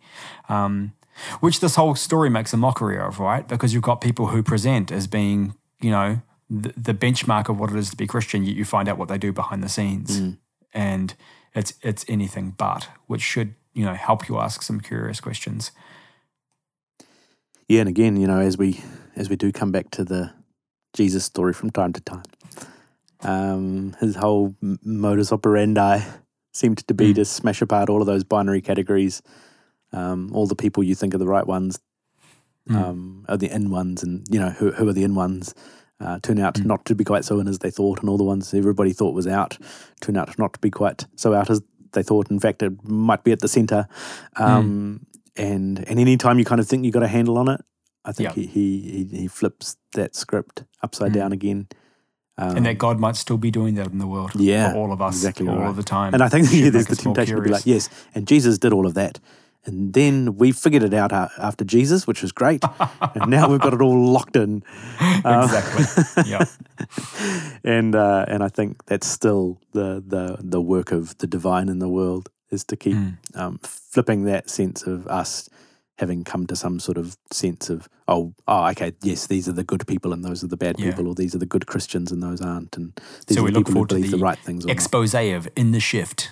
Um, which this whole story makes a mockery of, right? Because you've got people who present as being, you know, the, the benchmark of what it is to be Christian, yet you find out what they do behind the scenes. And it's it's anything but, which should, you know, help you ask some curious questions. yeah, and again, you know, as we as we do come back to the Jesus story from time to time, um, his whole modus operandi seemed to be Mm. to smash apart all of those binary categories. Um, all the people you think are the right ones Mm. um, are the in ones, and you know who who are the in ones. Uh, turn out Mm. not to be quite so in as they thought, and all the ones everybody thought was out turn out not to be quite so out as they thought. In fact, it might be at the centre. Um, And and any time you kind of think you got a handle on it, I think Yeah. he, he he he flips that script upside Mm. down again. Um, and that God might still be doing that in the world Yeah, for all of us exactly all right. of the time. and I think yeah, there's the temptation to be like, yes, and Jesus did all of that. And then we figured it out after Jesus, which was great. and now we've got it all locked in. Exactly. yeah. and uh, and I think that's still the, the the work of the divine in the world is to keep Mm. um, flipping that sense of us having come to some sort of sense of oh oh okay yes these are the good people and those are the bad Yeah. people or these are the good Christians and those aren't and these So are we the look forward to the, the right things expose of in the shift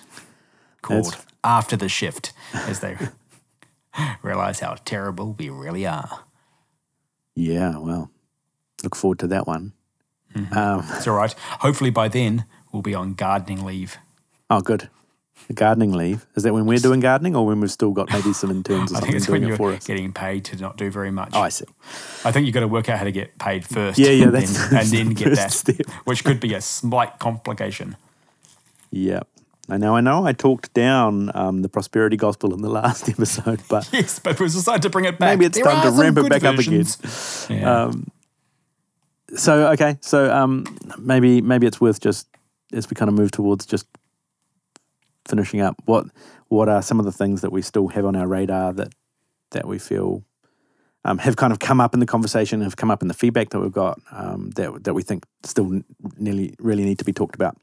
called That's- after the shift as they realize how terrible we really are. Yeah well look forward to that one. Mm-hmm. um, it's all right. Hopefully by then we'll be on gardening leave. Oh good. Gardening leave. Is that when we're doing gardening or when we've still got maybe some interns or i something think it's when doing it you're for us? getting paid to not do very much. Oh I see. I think you've got to work out how to get paid first Yeah, yeah, and that's- then, and then the get first that step. which could be a slight complication. Yeah I know, I know. I talked down um, the prosperity gospel in the last episode, but Yes, but we decided to bring it back. maybe it's There time to ramp it back up again. Yeah. Um, so okay, so um, maybe maybe it's worth just as we kind of move towards just finishing up. What what are some of the things that we still have on our radar that that we feel um, have kind of come up in the conversation, have come up in the feedback that we've got um, that that we think still nearly really need to be talked about.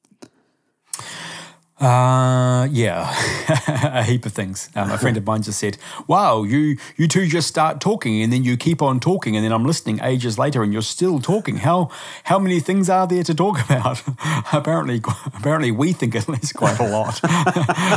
Uh, yeah, a heap of things. Um, a friend of mine just said, "Wow, you you two just start talking, and then you keep on talking, and then I'm listening ages later, and you're still talking. How how many things are there to talk about? apparently, apparently, we think at least quite a lot.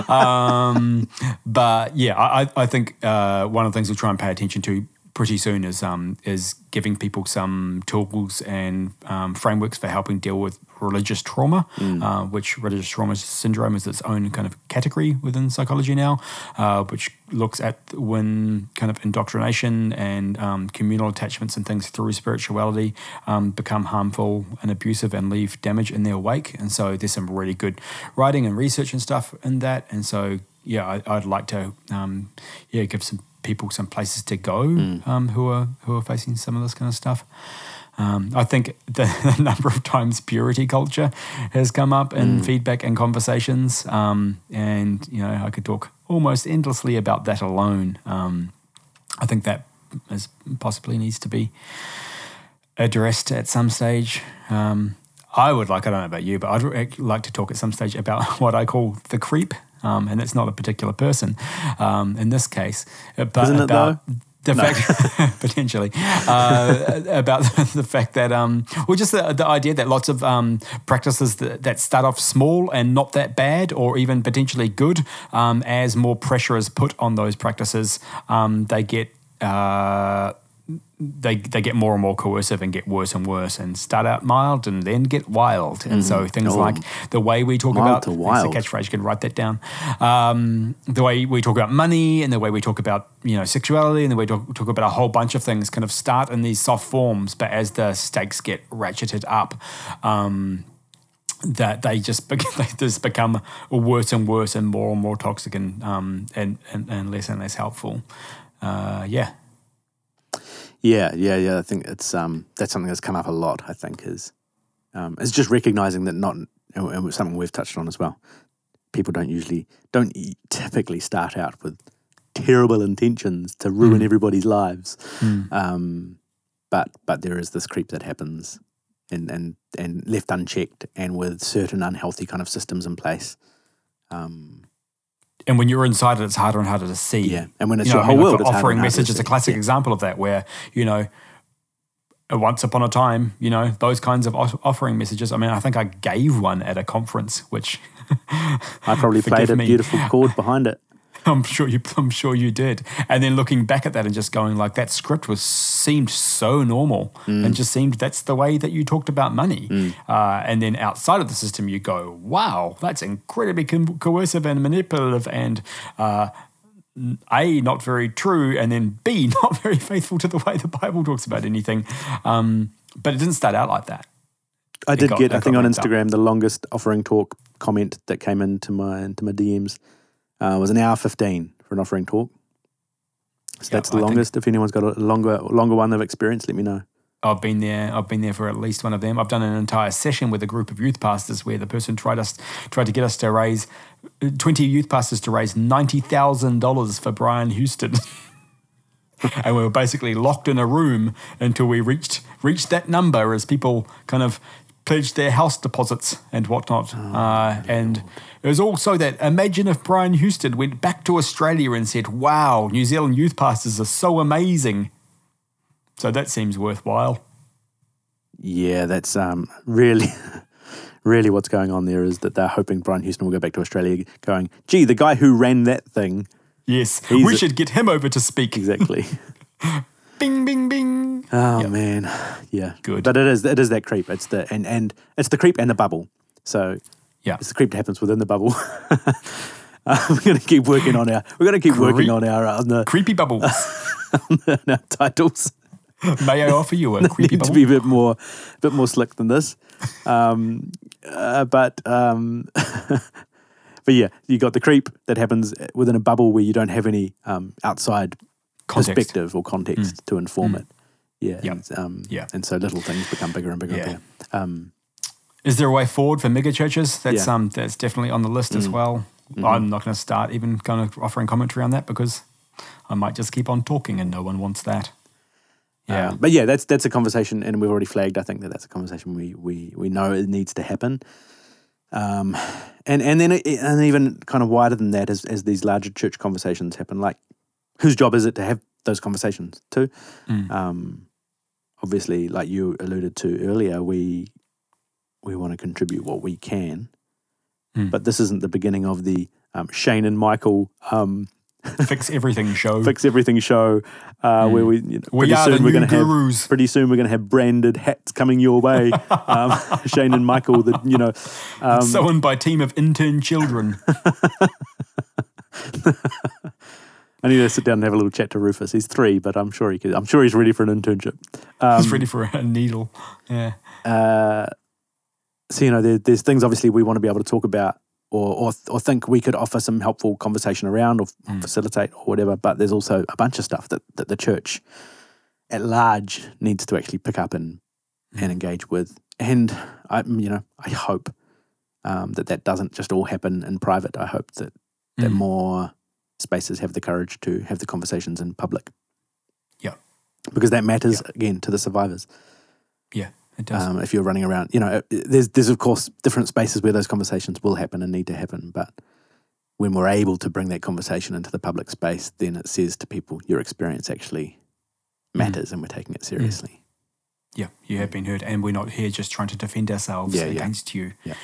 um, but yeah, I I- think uh, one of the things we'll try and pay attention to pretty soon is um, is giving people some tools and um, frameworks for helping deal with religious trauma, uh, which religious trauma syndrome is its own kind of category within psychology now, uh, which looks at when kind of indoctrination and um, communal attachments and things through spirituality um, become harmful and abusive and leave damage in their wake. And so there's some really good writing and research and stuff in that. And so yeah, I, I'd like to um, yeah give some people some places to go um, who are who are facing some of this kind of stuff. Um, I think the, the number of times purity culture has come up in feedback and conversations, um, and you know I could talk almost endlessly about that alone. Um, I think that is possibly needs to be addressed at some stage. Um, I would like, I don't know about you, but I'd like to talk at some stage about what I call the creep. Um, and it's not a particular person um, in this case, uh, but Isn't it about the fact, potentially, uh, about the fact that, um, well, just the, the idea that lots of um, practices that, that start off small and not that bad, or even potentially good, um, as more pressure is put on those practices, um, they get. Uh, they they get more and more coercive and get worse and worse and start out mild and then get wild. And so things Oh. like the way we talk Mild about to wild. a catchphrase you can write that down. Um, the way we talk about money and the way we talk about you know sexuality and the way we talk, talk about a whole bunch of things kind of start in these soft forms. But as the stakes get ratcheted up um, that they just be- they just become worse and worse and more and more toxic and um, and, and, and less and less helpful. Uh, yeah Yeah, yeah, yeah. I think it's um that's something that's come up a lot. I think is um is just recognizing that not and it's something we've touched on as well. People don't usually don't typically start out with terrible intentions to ruin everybody's lives. Um, but but there is this creep that happens and and and left unchecked and with certain unhealthy kind of systems in place. Um, and when you're inside it, it's harder and harder to see. yeah, and when it's You know, your I whole mean, world, it's offering message is a classic Yeah. example of that, where you know, once upon a time, you know, those kinds of offering messages. I mean, I think I gave one at a conference, which I probably played a me. beautiful chord behind it. I'm sure you, I'm sure you did. And then looking back at that and just going like, that script was seemed so normal Mm. and just seemed that's the way that you talked about money. Uh, and then outside of the system, you go, wow, that's incredibly co- coercive and manipulative and. Uh, a not very true, and then B not very faithful to the way the Bible talks about anything. Um, but it didn't start out like that. I did got- get, I think, on ramped up. Instagram, the longest offering talk comment that came into my into my DMs uh, was an hour fifteen for an offering talk. So Yeah, that's the I longest. If anyone's got a longer longer one they've experienced, let me know. I've been there. I've been there for at least one of them. I've done an entire session with a group of youth pastors where the person tried us tried to get us to raise twenty youth pastors to raise ninety thousand dollars for Brian Houston. and we were basically locked in a room until we reached reached that number as people kind of pledged their house deposits and whatnot. uh, and it was also that imagine if Brian Houston went back to Australia and said, "Wow, New Zealand youth pastors are so amazing." So that seems worthwhile. Yeah, that's um, really, really what's going on there is that they're hoping Brian Houston will go back to Australia, going, "Gee, the guy who ran that thing." Yes, we a- should get him over to speak. Exactly. Bing, bing, bing. Oh man, yeah, Good. But it is it is that creep. It's the and and it's the creep and the bubble. So Yeah. it's the creep that happens within the bubble. uh, we're going to keep working on our. We're going to keep working on our on the, Creepy bubbles. on our titles. May I offer you a creepy need to be a bit more, a bit more slick than this. Um, uh, but um, but yeah, you got the creep that happens within a bubble where you don't have any um, outside Context. perspective or context to inform it. Yeah, Yep. and, um, Yeah. and so little things become bigger and bigger Yeah. and bigger. Um, Is there a way forward for mega churches? That's Yeah. Mm. um that's definitely on the list as well. Mm-hmm. I'm not going to start even kind of offering commentary on that because I might just keep on talking and no one wants that. Yeah. Um, but yeah, that's that's a conversation, and we've already flagged. I think that that's a conversation we we we know it needs to happen. Um, and and then it, and even kind of wider than that, as as these larger church conversations happen, like whose job is it to have those conversations too? Mm. Um, obviously, like you alluded to earlier, we we want to contribute what we can, Mm. but this isn't the beginning of the um, Shane and Michael. Um, Fix everything show. fix everything show uh, where we you know, Mm. we pretty are soon the we're going to have pretty soon we're going to have branded hats coming your way um, Shane and Michael the you know um, Sewn by a team of intern children. I need to sit down and have a little chat to Rufus he's three but I'm sure he could I'm sure he's ready for an internship um, He's ready for a needle. Yeah. uh, so you know there, there's things obviously we want to be able to talk about or, or or think we could offer some helpful conversation around or Mm. facilitate or whatever but there's also a bunch of stuff that, that the church at large needs to actually pick up and Mm. and engage with and I you know I hope um, that that doesn't just all happen in private I hope that that Mm. more spaces have the courage to have the conversations in public Yeah. because that matters again to the survivors Yeah, it does. um, if you're running around. You know, uh, there's there's of course different spaces where those conversations will happen and need to happen, but when we're able to bring that conversation into the public space, then it says to people your experience actually matters and we're taking it seriously. yeah, you have been heard, and we're not here just trying to defend ourselves Yeah, yeah. against you. Yeah.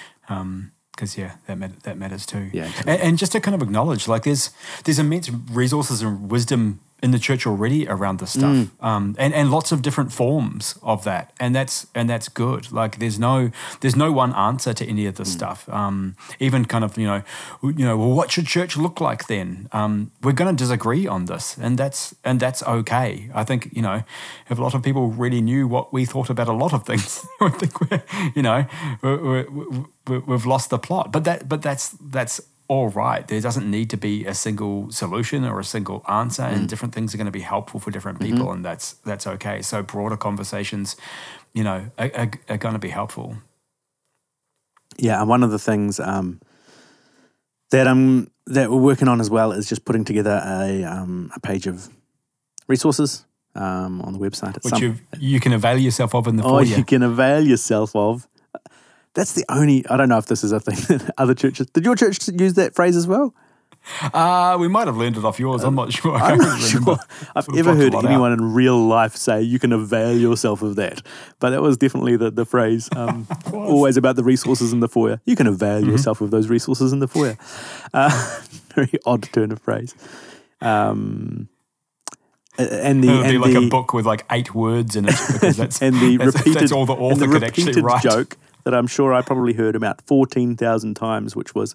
because yeah, that mat- that matters too. Yeah, and, and just to kind of acknowledge, like there's there's immense resources and wisdom in the church already around this stuff, Mm. um, and and lots of different forms of that, and that's and that's good. Like there's no there's no one answer to any of Mm. this stuff. Um, even kind of you know you know well, what should church look like then? Um, we're going to disagree on this, and that's and that's okay. I think you know if a lot of people really knew what we thought about a lot of things, I think we're you know we're, we've lost the plot. But that but that's that's all right. There doesn't need to be a single solution or a single answer, and different things are going to be helpful for different people, and that's that's okay. So broader conversations, you know, are, are, are going to be helpful. Yeah, and one of the things um, that I'm that we're working on as well is just putting together a um, a page of resources um, on the website. Which some- you you can avail yourself of in the oh, you can avail yourself of. That's the only. I don't know if this is a thing that other churches. Did your church use that phrase as well? Uh, we might have learned it off yours. I'm not sure. I'm not sure I've We've ever heard anyone in real life say you can avail yourself of that. But that was definitely the, the phrase. Um, always about the resources in the foyer. You can avail Mm-hmm. yourself of those resources in the foyer. Uh, very odd turn of phrase. Um, and the, It'll be and like the, a book with like eight words in it because that's and the that's, repeated that's all the and author the could actually write. joke that I'm sure I probably heard about fourteen thousand times, which was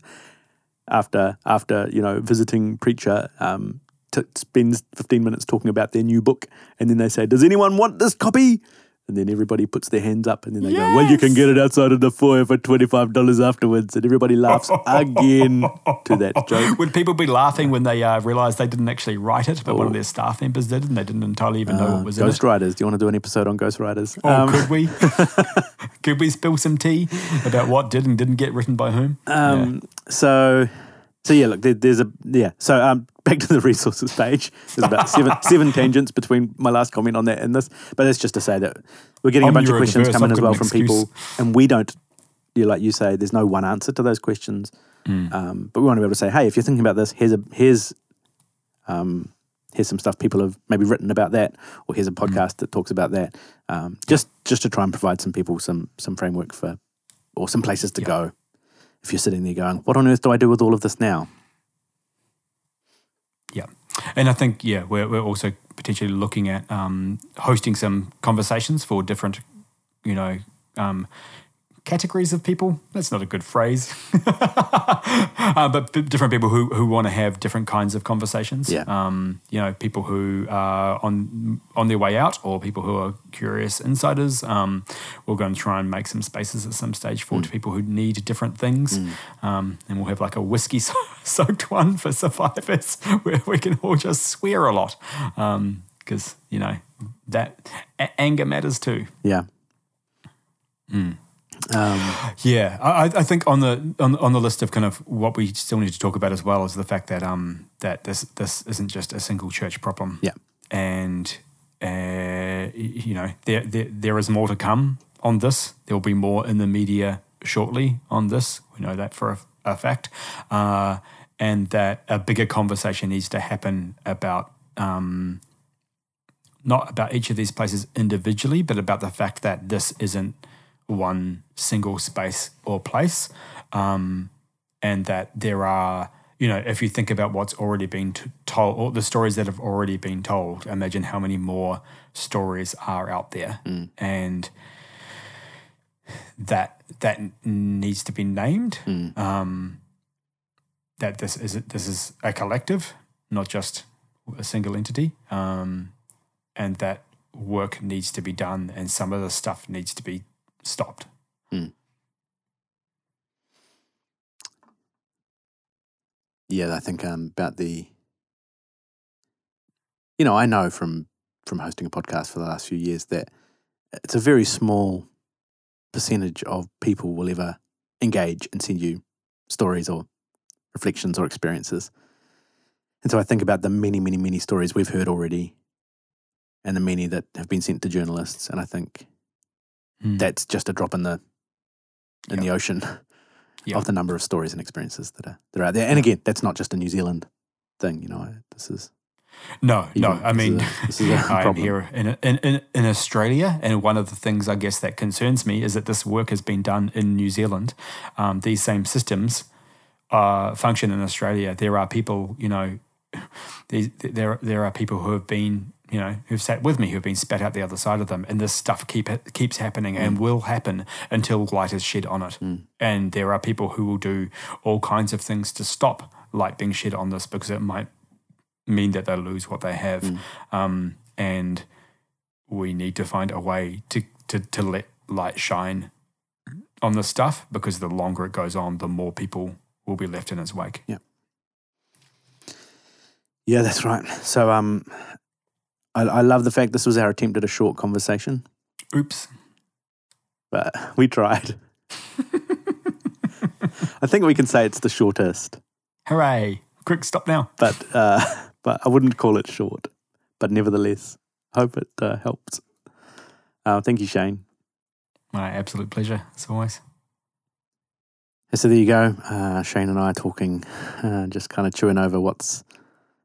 after after you know visiting preacher um, t- spends fifteen minutes talking about their new book, and then they say, "Does anyone want this copy?" And then everybody puts their hands up, and then they go, "Well, you can get it outside of the foyer for twenty five dollars afterwards." And everybody laughs again to that joke. Would people be laughing when they uh, realised they didn't actually write it, but one of their staff members did, and they didn't entirely even know what was in it? Oh. ghostwriters. Do you want to do an episode on ghostwriters? Oh, Um, could we? could we spill some tea about what did and didn't get written by whom? Um, So, so yeah, look, there, there's a yeah. So, um, back to the resources page. There's about seven seven tangents between my last comment on that and this, but that's just to say that we're getting a I'm bunch of questions coming I've as well from excuse. people, and we don't. You like you say, there's no one answer to those questions, Mm. um, but we want to be able to say, hey, if you're thinking about this, here's a here's um, here's some stuff people have maybe written about that, or here's a Mm. podcast that talks about that. Um, just just to try and provide some people some some framework for, or some places to Yeah. go. If you're sitting there going, what on earth do I do with all of this now? Yeah. And I think, yeah, we're, we're also potentially looking at um, hosting some conversations for different, you know, um, categories of people. That's not a good phrase, uh, but different people who, who want to have different kinds of conversations. Yeah. Um, you know, people who are on on their way out, or people who are curious insiders. Um, we're going to try and make some spaces at some stage for people who need different things, um, and we'll have like a whiskey so- soaked one for survivors where we can all just swear a lot, because you know that a- anger matters too. Yeah. Um, Yeah, I, I think on the on, on the list of kind of what we still need to talk about as well is the fact that um that this this isn't just a single church problem. Yeah. and uh, you know there, there there is more to come on this. There will be more in the media shortly on this. We know that for a, a fact, uh, and that a bigger conversation needs to happen about. Um, not about each of these places individually, but about the fact that this isn't one single space or place, um, and that there are, you know, if you think about what's already been t- told, or the stories that have already been told, imagine how many more stories are out there, and that that needs to be named. Um, that this is this is a collective, not just a single entity. Um, and that work needs to be done and some of the stuff needs to be stopped. yeah, I think um, about the. You know, I know from from hosting a podcast for the last few years that it's a very small percentage of people will ever engage and send you stories or reflections or experiences. And so I think about the many, many, many stories we've heard already and the many that have been sent to journalists. And I think that's just a drop in the in the ocean Yeah. of the number of stories and experiences that are that are out there. And again, that's not just a New Zealand thing. You know, this is No, no. I mean, is a- this is a I'm problem. here in, in in in Australia, and one of the things I guess that concerns me is that this work has been done in New Zealand. Um, these same systems uh, function in Australia. There are people, you know, these, there there are people who have been, you know, who've sat with me who've been spat out the other side of them, and this stuff keep keeps happening and will happen until light is shed on it. And there are people who will do all kinds of things to stop light being shed on this because it might mean that they lose what they have. Um, and we need to find a way to, to, to let light shine on this stuff because the longer it goes on, the more people will be left in its wake. Yeah. Yeah, that's right. So um I, I love the fact this was our attempt at a short conversation, Oops. but we tried. I think we can say it's the shortest, Hooray. Quick, stop now. but uh, but I wouldn't call it short. But nevertheless, hope it uh, helps. Uh, thank you, Shane. My absolute pleasure, as always. So there you go. Uh, Shane and I are talking, uh, just kind of chewing over what's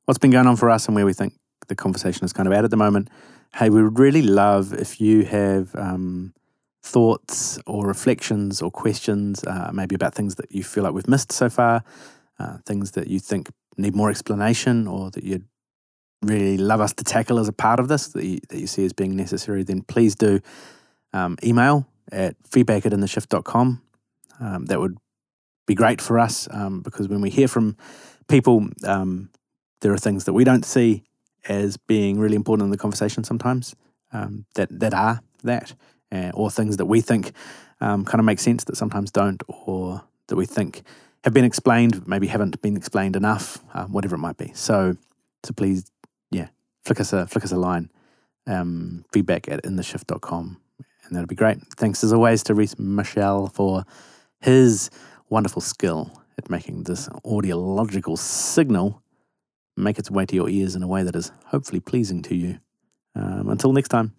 what's been going on for us and where we think the conversation is kind of at at the moment. Hey, we would really love if you have um, thoughts or reflections or questions, uh, maybe about things that you feel like we've missed so far, uh, things that you think need more explanation, or that you'd really love us to tackle as a part of this that you, that you see as being necessary. Then please do um, email at feedback at intheshift.com. Um, that would be great for us um, because when we hear from people, um, there are things that we don't see as being really important in the conversation sometimes um, that that are that, uh, or things that we think um, kind of make sense that sometimes don't, or that we think have been explained, maybe haven't been explained enough, um, whatever it might be. So, so please, yeah, flick us a flick us a line, um, feedback at intheshift.com, and that'll be great. Thanks as always to Reese Michelle for his wonderful skill at making this audiological signal make its way to your ears in a way that is hopefully pleasing to you. Um, until next time.